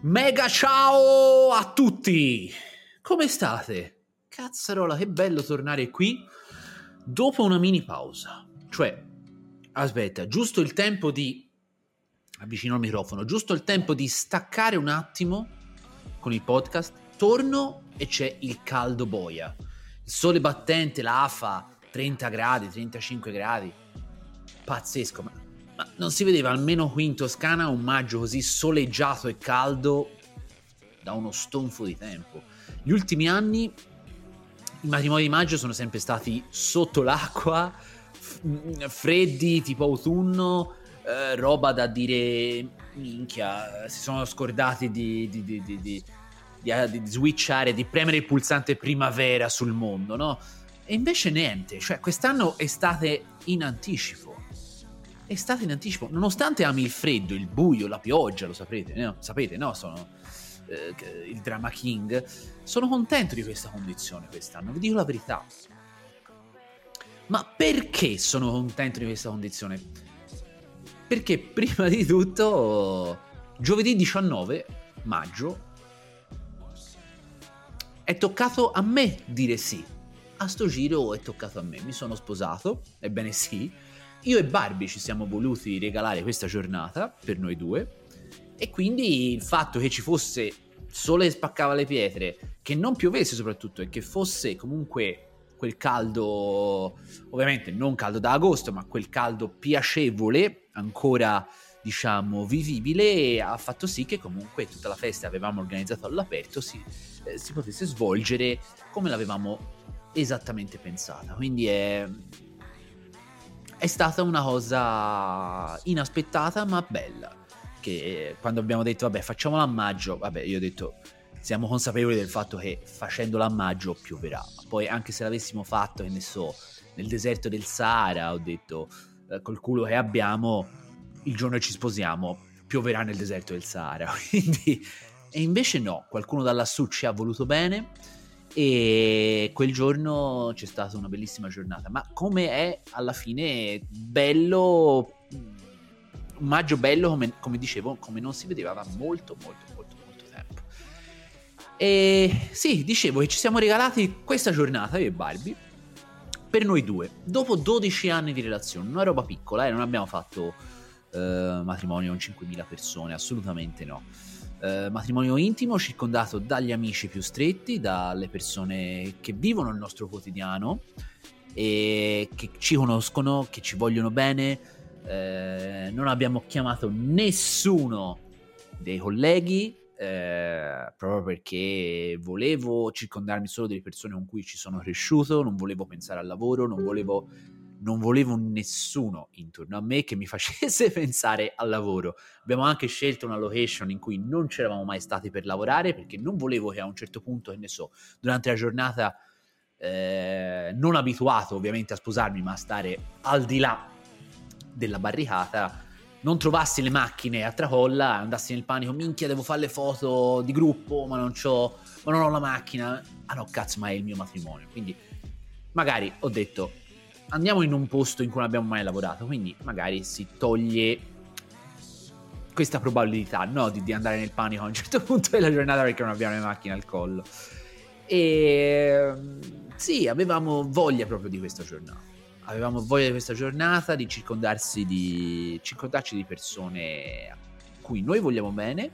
Mega ciao a tutti! Come state? Cazzarola, che bello tornare qui dopo una mini pausa. Cioè, aspetta, giusto il tempo di... avvicino al microfono, giusto il tempo di staccare un attimo con il podcast, torno e c'è il caldo boia. Il sole battente, la AFA, 30 gradi, 35 gradi. Pazzesco, ma ma non si vedeva almeno qui in Toscana un maggio così soleggiato e caldo da uno stonfo di tempo. Gli ultimi anni i matrimoni di maggio sono sempre stati sotto l'acqua, mm, freddi, tipo autunno, eh, roba da dire minchia, si sono scordati di, di, di, eh, di switchare, di premere il pulsante primavera sul mondo, no? E invece niente, cioè quest'anno estate in anticipo estate in anticipo, nonostante ami il freddo, il buio, la pioggia, lo saprete, no? Sapete, no? Sono eh, il drama king. Sono contento di questa condizione quest'anno, vi dico la verità. Ma perché sono contento di questa condizione? Perché prima di tutto, giovedì 19 maggio, è toccato a me dire sì. A sto giro è toccato a me, mi sono sposato, ebbene sì, io e Barbie ci siamo voluti regalare questa giornata per noi due e quindi il fatto che ci fosse sole che spaccava le pietre, che non piovesse soprattutto e che fosse comunque quel caldo, ovviamente non caldo da agosto, ma quel caldo piacevole, ancora diciamo vivibile, ha fatto sì che comunque tutta la festa che avevamo organizzato all'aperto si, eh, si potesse svolgere come l'avevamo esattamente pensata. Quindi è è stata una cosa inaspettata ma bella. Che quando abbiamo detto vabbè facciamola a maggio, vabbè io ho detto siamo consapevoli del fatto che facendola a maggio pioverà. Poi anche se l'avessimo fatto, che ne so, nel deserto del Sahara, ho detto eh, col culo che abbiamo, il giorno che ci sposiamo, pioverà nel deserto del Sahara. Quindi, e invece no, qualcuno da lassù ci ha voluto bene e quel giorno c'è stata una bellissima giornata. Ma come è alla fine bello, un maggio bello, come, come dicevo, come non si vedeva da molto, molto, molto, molto tempo. E sì, dicevo che ci siamo regalati questa giornata, io e Barbie, per noi due, dopo 12 anni di relazione, una roba piccola, e eh, non abbiamo fatto eh, matrimonio con 5.000 persone, assolutamente no eh, matrimonio intimo circondato dagli amici più stretti, dalle persone che vivono il nostro quotidiano e che ci conoscono, che ci vogliono bene. Eh, non abbiamo chiamato nessuno dei colleghi eh, proprio perché volevo circondarmi solo delle persone con cui ci sono cresciuto, non volevo pensare al lavoro, non volevo non volevo nessuno intorno a me che mi facesse pensare al lavoro. Abbiamo anche scelto una location in cui non c'eravamo mai stati per lavorare perché non volevo che a un certo punto, che ne so, durante la giornata, eh, non abituato ovviamente a sposarmi, ma a stare al di là della barricata, non trovassi le macchine a tracolla, andassi nel panico, minchia devo fare le foto di gruppo, ma non, ma non ho la macchina. Ah no, cazzo, ma è il mio matrimonio. Quindi magari ho detto andiamo in un posto in cui non abbiamo mai lavorato, quindi magari si toglie questa probabilità no, di, di, andare nel panico a un certo punto della giornata perché non abbiamo le macchine al collo. E sì, avevamo voglia proprio di questa giornata. Avevamo voglia di questa giornata di circondarsi di circondarci di persone a cui noi vogliamo bene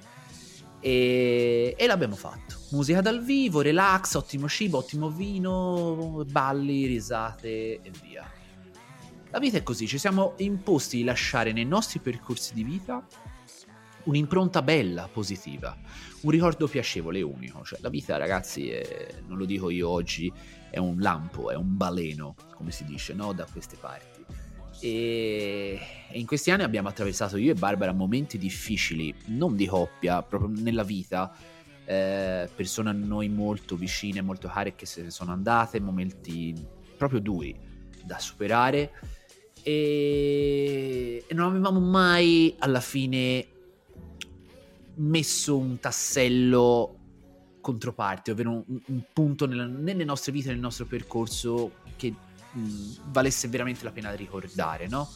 e, e, l'abbiamo fatto. Musica dal vivo, relax, ottimo cibo, ottimo vino, balli, risate e via. La vita è così, ci siamo imposti di lasciare nei nostri percorsi di vita un'impronta bella, positiva, un ricordo piacevole e unico. Cioè, la vita, ragazzi, è, non lo dico io oggi, è un lampo, è un baleno, come si dice, no? Da queste parti. E, e in questi anni abbiamo attraversato io e Barbara momenti difficili, non di coppia, proprio nella vita. Eh, persone a noi molto vicine, molto care che se ne sono andate, momenti proprio duri da superare e, e non avevamo mai alla fine messo un tassello controparte, ovvero un, un punto nella, nelle nostre vite, nel nostro percorso che valesse veramente la pena di ricordare, no?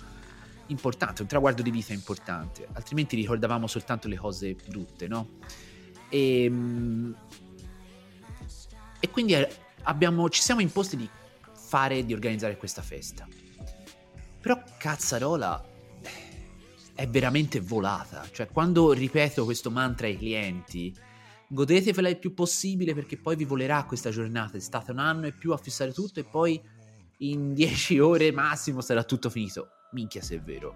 Importante, un traguardo di vita importante, altrimenti ricordavamo soltanto le cose brutte, no? E, mh, e quindi eh, abbiamo, ci siamo imposti di fare, di organizzare questa festa. Però cazzarola è veramente volata. Cioè, quando ripeto questo mantra ai clienti, godetevela il più possibile perché poi vi volerà questa giornata. È stato un anno e più a fissare tutto e poi in 10 ore massimo sarà tutto finito. Minchia se è vero.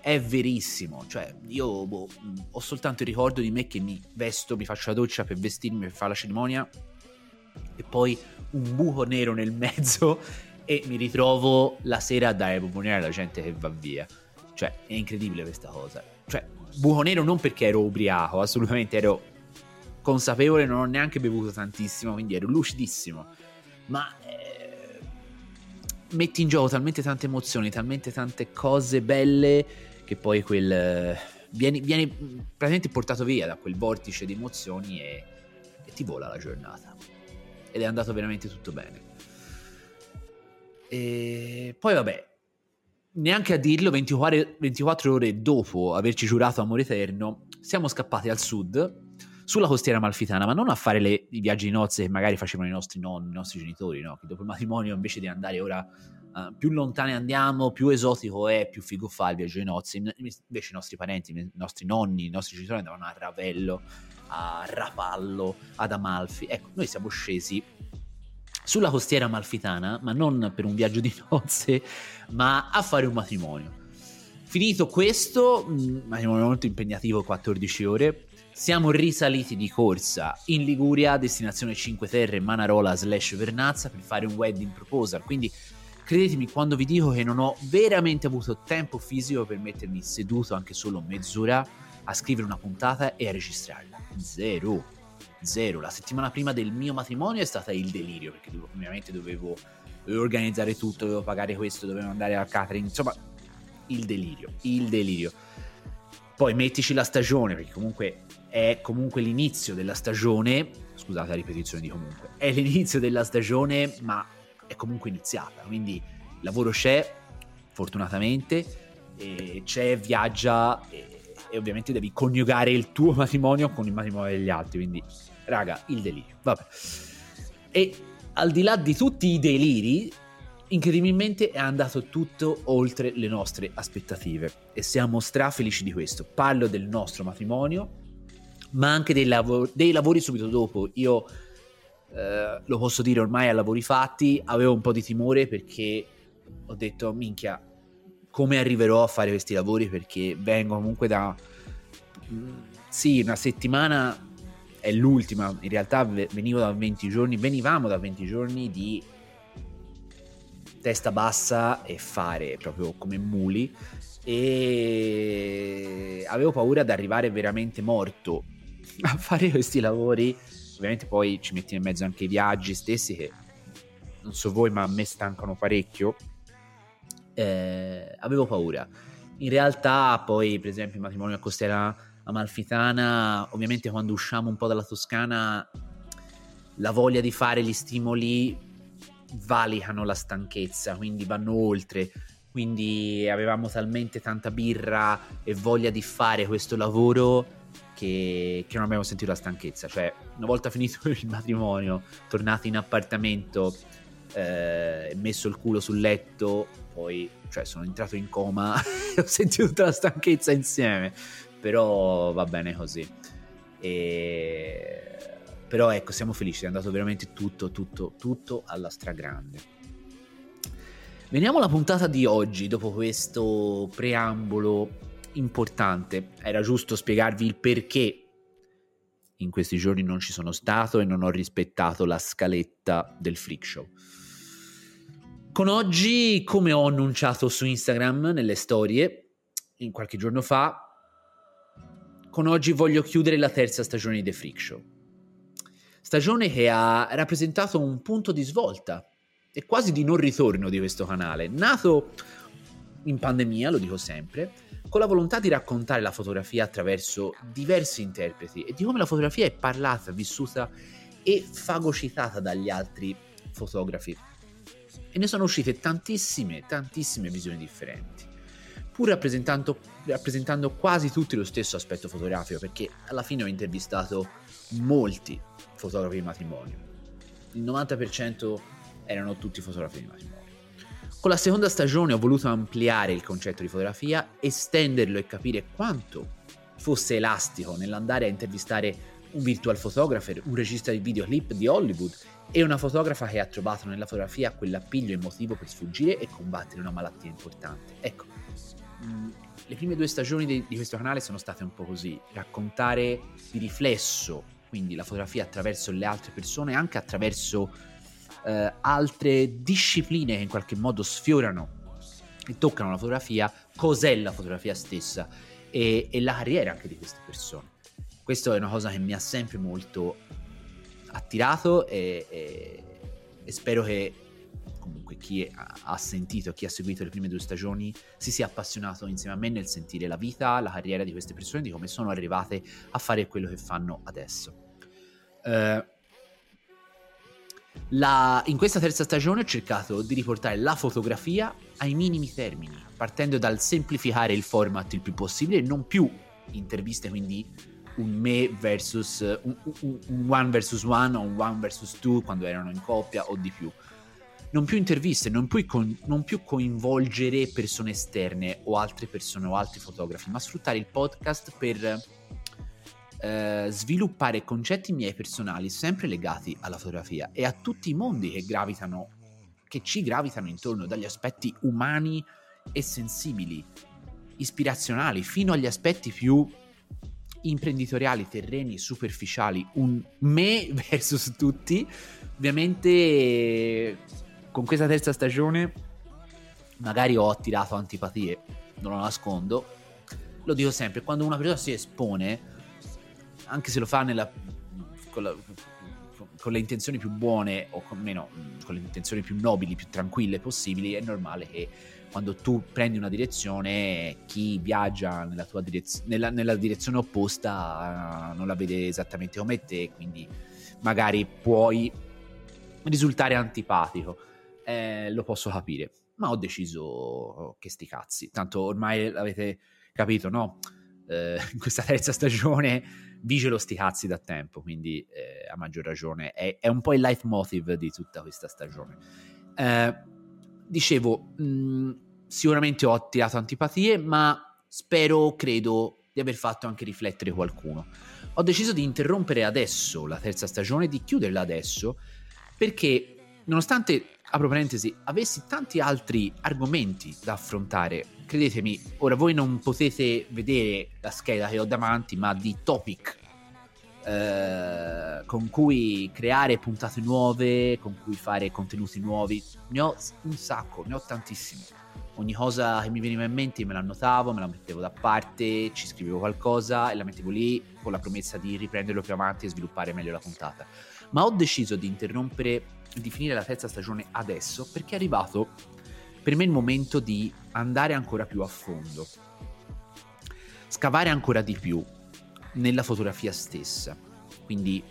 È verissimo, cioè io boh, ho soltanto il ricordo di me che mi vesto, mi faccio la doccia per vestirmi, per fare la cerimonia e poi un buco nero nel mezzo e mi ritrovo la sera a dare pomoniere alla gente che va via. Cioè, è incredibile questa cosa. Cioè, buco nero non perché ero ubriaco, assolutamente ero consapevole, non ho neanche bevuto tantissimo, quindi ero lucidissimo. Ma eh, metti in gioco talmente tante emozioni, talmente tante cose belle che poi quel... Eh, vieni, praticamente portato via da quel vortice di emozioni e, e ti vola la giornata. Ed è andato veramente tutto bene. E poi vabbè, neanche a dirlo, 24, 24 ore dopo averci giurato amore eterno, siamo scappati al sud, sulla costiera malfitana, ma non a fare le, i viaggi di nozze che magari facevano i nostri nonni, i nostri genitori, no? Che dopo il matrimonio invece di andare ora uh, più lontane andiamo, più esotico è, più figo fa il viaggio di nozze. Invece i nostri parenti, i nostri nonni, i nostri genitori andavano a Ravello, a Rapallo, ad Amalfi. Ecco, noi siamo scesi sulla costiera amalfitana, ma non per un viaggio di nozze, ma a fare un matrimonio. Finito questo, mm, matrimonio molto impegnativo, 14 ore, siamo risaliti di corsa in Liguria, destinazione 5 Terre, Manarola slash Vernazza, per fare un wedding proposal. Quindi credetemi quando vi dico che non ho veramente avuto tempo fisico per mettermi seduto anche solo mezz'ora a scrivere una puntata e a registrarla. Zero zero. La settimana prima del mio matrimonio è stata il delirio, perché ovviamente dovevo, organizzare tutto, dovevo pagare questo, dovevo andare al catering, insomma, il delirio, il delirio. Poi mettici la stagione, perché comunque è comunque l'inizio della stagione, scusate la ripetizione di comunque, è l'inizio della stagione, ma è comunque iniziata, quindi il lavoro c'è, fortunatamente, c'è, viaggia e, e ovviamente devi coniugare il tuo matrimonio con il matrimonio degli altri, quindi raga, il delirio. Vabbè. E al di là di tutti i deliri, incredibilmente è andato tutto oltre le nostre aspettative e siamo strafelici di questo. Parlo del nostro matrimonio, ma anche dei, lav- dei lavori subito dopo. Io eh, lo posso dire ormai a lavori fatti, avevo un po' di timore perché ho detto minchia, come arriverò a fare questi lavori perché vengo comunque da mm, sì, una settimana è l'ultima, in realtà venivo da 20 giorni, venivamo da 20 giorni di testa bassa e fare proprio come muli e avevo paura di arrivare veramente morto a fare questi lavori. Ovviamente poi ci metti in mezzo anche i viaggi stessi che non so voi, ma a me stancano parecchio. Eh, avevo paura. In realtà poi, per esempio, il matrimonio a Costiera Amalfitana, ovviamente quando usciamo un po' dalla Toscana, la voglia di fare gli stimoli valicano la stanchezza, quindi vanno oltre. Quindi avevamo talmente tanta birra e voglia di fare questo lavoro che, che non abbiamo sentito la stanchezza. Cioè, una volta finito il matrimonio, tornati in appartamento, eh, messo il culo sul letto, poi cioè, sono entrato in coma e ho sentito tutta la stanchezza insieme però va bene così. E... Però ecco, siamo felici, è andato veramente tutto, tutto, tutto alla stragrande. Veniamo alla puntata di oggi, dopo questo preambolo importante. Era giusto spiegarvi il perché in questi giorni non ci sono stato e non ho rispettato la scaletta del freak show. Con oggi, come ho annunciato su Instagram nelle storie, in qualche giorno fa, con oggi voglio chiudere la terza stagione di The Freak Show. Stagione che ha rappresentato un punto di svolta e quasi di non ritorno di questo canale, nato in pandemia, lo dico sempre, con la volontà di raccontare la fotografia attraverso diversi interpreti e di come la fotografia è parlata, vissuta e fagocitata dagli altri fotografi. E ne sono uscite tantissime, tantissime visioni differenti, pur rappresentando, rappresentando quasi tutti lo stesso aspetto fotografico, perché alla fine ho intervistato molti fotografi di matrimonio. Il 90% erano tutti fotografi di matrimonio. Con la seconda stagione ho voluto ampliare il concetto di fotografia, estenderlo e capire quanto fosse elastico nell'andare a intervistare un virtual photographer, un regista di videoclip di Hollywood e una fotografa che ha trovato nella fotografia quell'appiglio emotivo per sfuggire e combattere una malattia importante. Ecco, mh, le prime due stagioni di questo canale sono state un po' così, raccontare di riflesso, quindi la fotografia attraverso le altre persone, anche attraverso eh, altre discipline che in qualche modo sfiorano e toccano la fotografia, cos'è la fotografia stessa e, e la carriera anche di queste persone. Questo è una cosa che mi ha sempre molto attirato e, e, e spero che comunque chi ha sentito, chi ha seguito le prime due stagioni si sia appassionato insieme a me nel sentire la vita, la carriera di queste persone, di come sono arrivate a fare quello che fanno adesso. Uh, la, in questa terza stagione ho cercato di riportare la fotografia ai minimi termini, partendo dal semplificare il format il più possibile, non più interviste, quindi un me versus un, un, one versus one o un one versus two quando erano in coppia o di più. Non più interviste, non più, con, non più coinvolgere persone esterne o altre persone o altri fotografi, ma sfruttare il podcast per eh, sviluppare concetti miei personali sempre legati alla fotografia e a tutti i mondi che gravitano, che ci gravitano intorno, dagli aspetti umani e sensibili, ispirazionali, fino agli aspetti più imprenditoriali, terreni, superficiali, un me versus tutti. Ovviamente con questa terza stagione magari ho attirato antipatie, non lo nascondo. Lo dico sempre, quando una persona si espone anche se lo fa nella, con, la, con, le intenzioni più buone o con, meno, con le intenzioni più nobili, più tranquille possibili, è normale che quando tu prendi una direzione, chi viaggia nella, direz- nella, nella direzione opposta uh, non la vede esattamente come te, quindi magari puoi risultare antipatico. Eh, lo posso capire, ma ho deciso che sti cazzi. Tanto ormai l'avete capito, no? Eh, in questa terza stagione vigelo sti cazzi da tempo, quindi eh, a maggior ragione è, è, un po' il leitmotiv di tutta questa stagione. Eh, dicevo, mh, mm, sicuramente ho attirato antipatie, ma spero, credo, di aver fatto anche riflettere qualcuno. Ho deciso di interrompere adesso la terza stagione, di chiuderla adesso, perché nonostante, apro parentesi, avessi tanti altri argomenti da affrontare credetemi, ora voi non potete vedere la scheda che ho davanti, ma di topic eh, con cui creare puntate nuove, con cui fare contenuti nuovi. Ne ho un sacco, ne ho tantissimi. Ogni cosa che mi veniva in mente me la annotavo, me la mettevo da parte, ci scrivevo qualcosa e la mettevo lì con la promessa di riprenderlo più avanti e sviluppare meglio la puntata. Ma ho deciso di interrompere, di finire la terza stagione adesso perché è arrivato per me il momento di andare ancora più a fondo, scavare ancora di più nella fotografia stessa, quindi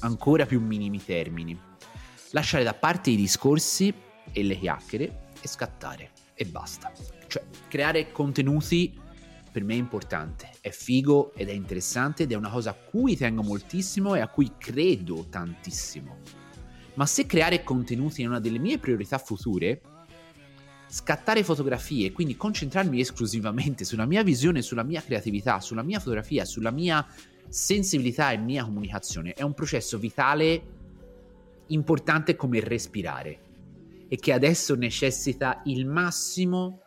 ancora più minimi termini, lasciare da parte i discorsi e le chiacchiere e scattare e basta. Cioè, creare contenuti per me è importante, è figo ed è interessante ed è una cosa a cui tengo moltissimo e a cui credo tantissimo. Ma se creare contenuti è una delle mie priorità future, scattare fotografie, quindi concentrarmi esclusivamente sulla mia visione, sulla mia creatività, sulla mia fotografia, sulla mia sensibilità e mia comunicazione, è un processo vitale importante come respirare e che adesso necessita il massimo,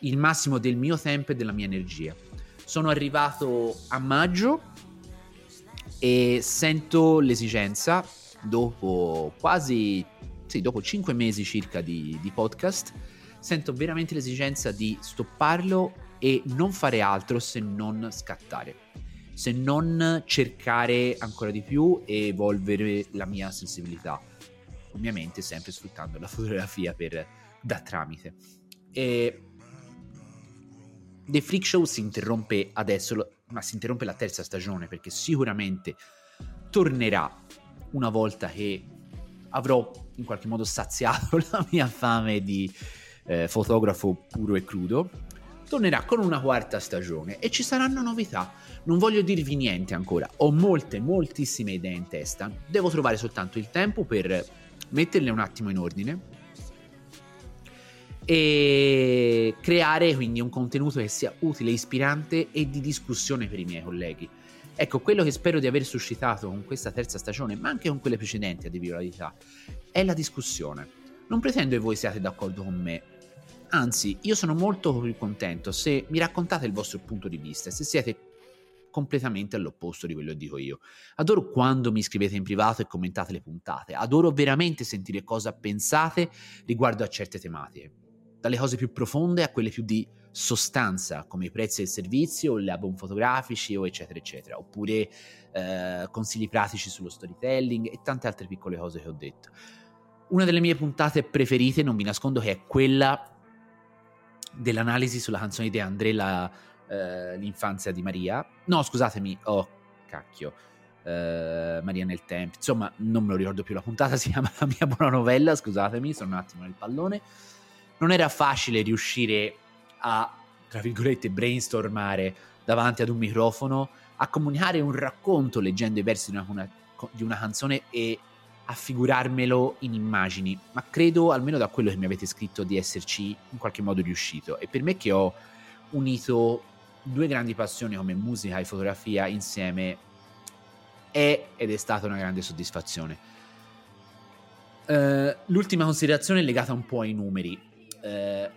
il massimo del mio tempo e della mia energia. Sono arrivato a maggio e sento l'esigenza, dopo quasi sì, dopo 5 mesi circa di, di podcast, sento veramente l'esigenza di stopparlo e non fare altro se non scattare, se non cercare ancora di più e evolvere la mia sensibilità, ovviamente sempre sfruttando la fotografia per, da tramite. E The Freak Show si interrompe adesso, ma si interrompe la terza stagione perché sicuramente tornerà una volta che avrò in qualche modo saziato la mia fame di eh, fotografo puro e crudo. Tornerà con una quarta stagione e ci saranno novità. Non voglio dirvi niente ancora, ho molte, moltissime idee in testa. Devo trovare soltanto il tempo per metterle un attimo in ordine e creare quindi un contenuto che sia utile, ispirante e di discussione per i miei colleghi. Ecco, quello che spero di aver suscitato con questa terza stagione, ma anche con quelle precedenti, a verità, è la discussione. Non pretendo che voi siate d'accordo con me, anzi, io sono molto più contento se mi raccontate il vostro punto di vista e se siete completamente all'opposto di quello che dico io. Adoro quando mi scrivete in privato e commentate le puntate, adoro veramente sentire cosa pensate riguardo a certe tematiche dalle cose più profonde a quelle più di sostanza, come i prezzi del servizio, gli album fotografici o eccetera eccetera, oppure eh, consigli pratici sullo storytelling e tante altre piccole cose che ho detto. Una delle mie puntate preferite, non vi nascondo, che è quella dell'analisi sulla canzone di André, la, eh, l'infanzia di Maria. No, scusatemi, oh, cacchio. Uh, Maria nel tempo, insomma, non me lo ricordo più la puntata, si chiama La mia buona novella, scusatemi, sono un attimo nel pallone non era facile riuscire a, tra virgolette, brainstormare davanti ad un microfono, a comunicare un racconto leggendo i versi di una, di una canzone e a figurarmelo in immagini, ma credo, almeno da quello che mi avete scritto, di esserci in qualche modo riuscito. E per me che ho unito due grandi passioni come musica e fotografia insieme, è ed è stata una grande soddisfazione. Uh, l'ultima considerazione è legata un po' ai numeri eh,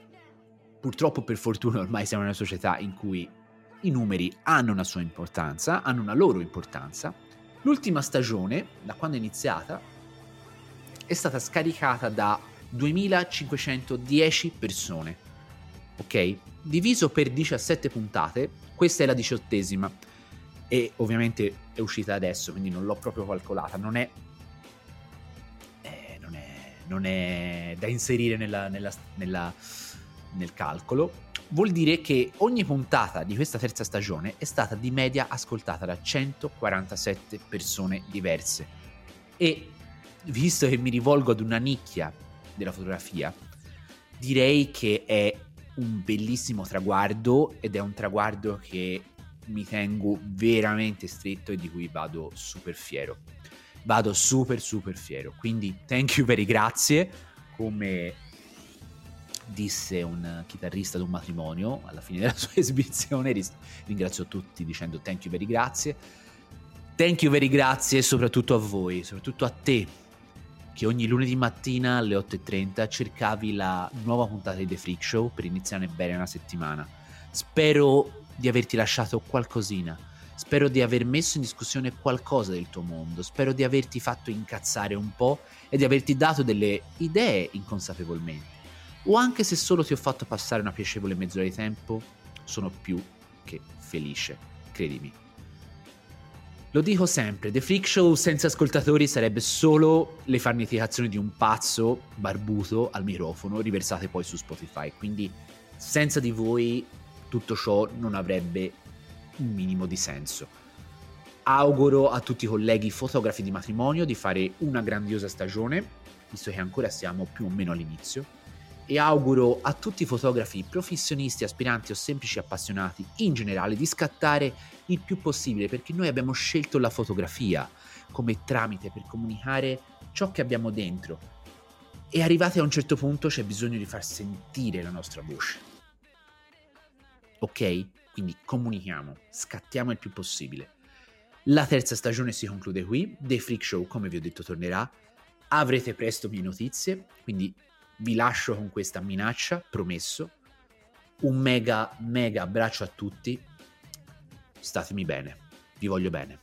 purtroppo per fortuna ormai siamo in una società in cui i numeri hanno una sua importanza, hanno una loro importanza. L'ultima stagione, da quando è iniziata, è stata scaricata da 2510 persone. Ok? Diviso per 17 puntate, questa è la diciottesima. E ovviamente è uscita adesso, quindi non l'ho proprio calcolata. Non è non è da inserire nella, nella, nella, nel calcolo, vuol dire che ogni puntata di questa terza stagione è stata di media ascoltata da 147 persone diverse. E visto che mi rivolgo ad una nicchia della fotografia, direi che è un bellissimo traguardo ed è un traguardo che mi tengo veramente stretto e di cui vado super fiero vado super super fiero. Quindi thank you very grazie, come disse un chitarrista ad un matrimonio alla fine della sua esibizione, ringrazio tutti dicendo thank you very grazie. Thank you very grazie soprattutto a voi, soprattutto a te che ogni lunedì mattina alle 8.30 cercavi la nuova puntata di The Freak Show per iniziare bene una settimana. Spero di averti lasciato qualcosina Spero di aver messo in discussione qualcosa del tuo mondo, spero di averti fatto incazzare un po' e di averti dato delle idee inconsapevolmente. O anche se solo ti ho fatto passare una piacevole mezz'ora di tempo, sono più che felice, credimi. Lo dico sempre, The Freak Show senza ascoltatori sarebbe solo le farneticazioni di un pazzo barbuto al microfono riversate poi su Spotify, quindi senza di voi tutto ciò non avrebbe un minimo di senso. Auguro a tutti i colleghi fotografi di matrimonio di fare una grandiosa stagione, visto che ancora siamo più o meno all'inizio, e auguro a tutti i fotografi professionisti, aspiranti o semplici appassionati in generale di scattare il più possibile perché noi abbiamo scelto la fotografia come tramite per comunicare ciò che abbiamo dentro e arrivati a un certo punto c'è bisogno di far sentire la nostra voce. Ok? Quindi comunichiamo, scattiamo il più possibile. La terza stagione si conclude qui, The Freak Show, come vi ho detto, tornerà. Avrete presto mie notizie, quindi vi lascio con questa minaccia, promesso. Un mega, mega abbraccio a tutti. Statemi bene, vi voglio bene.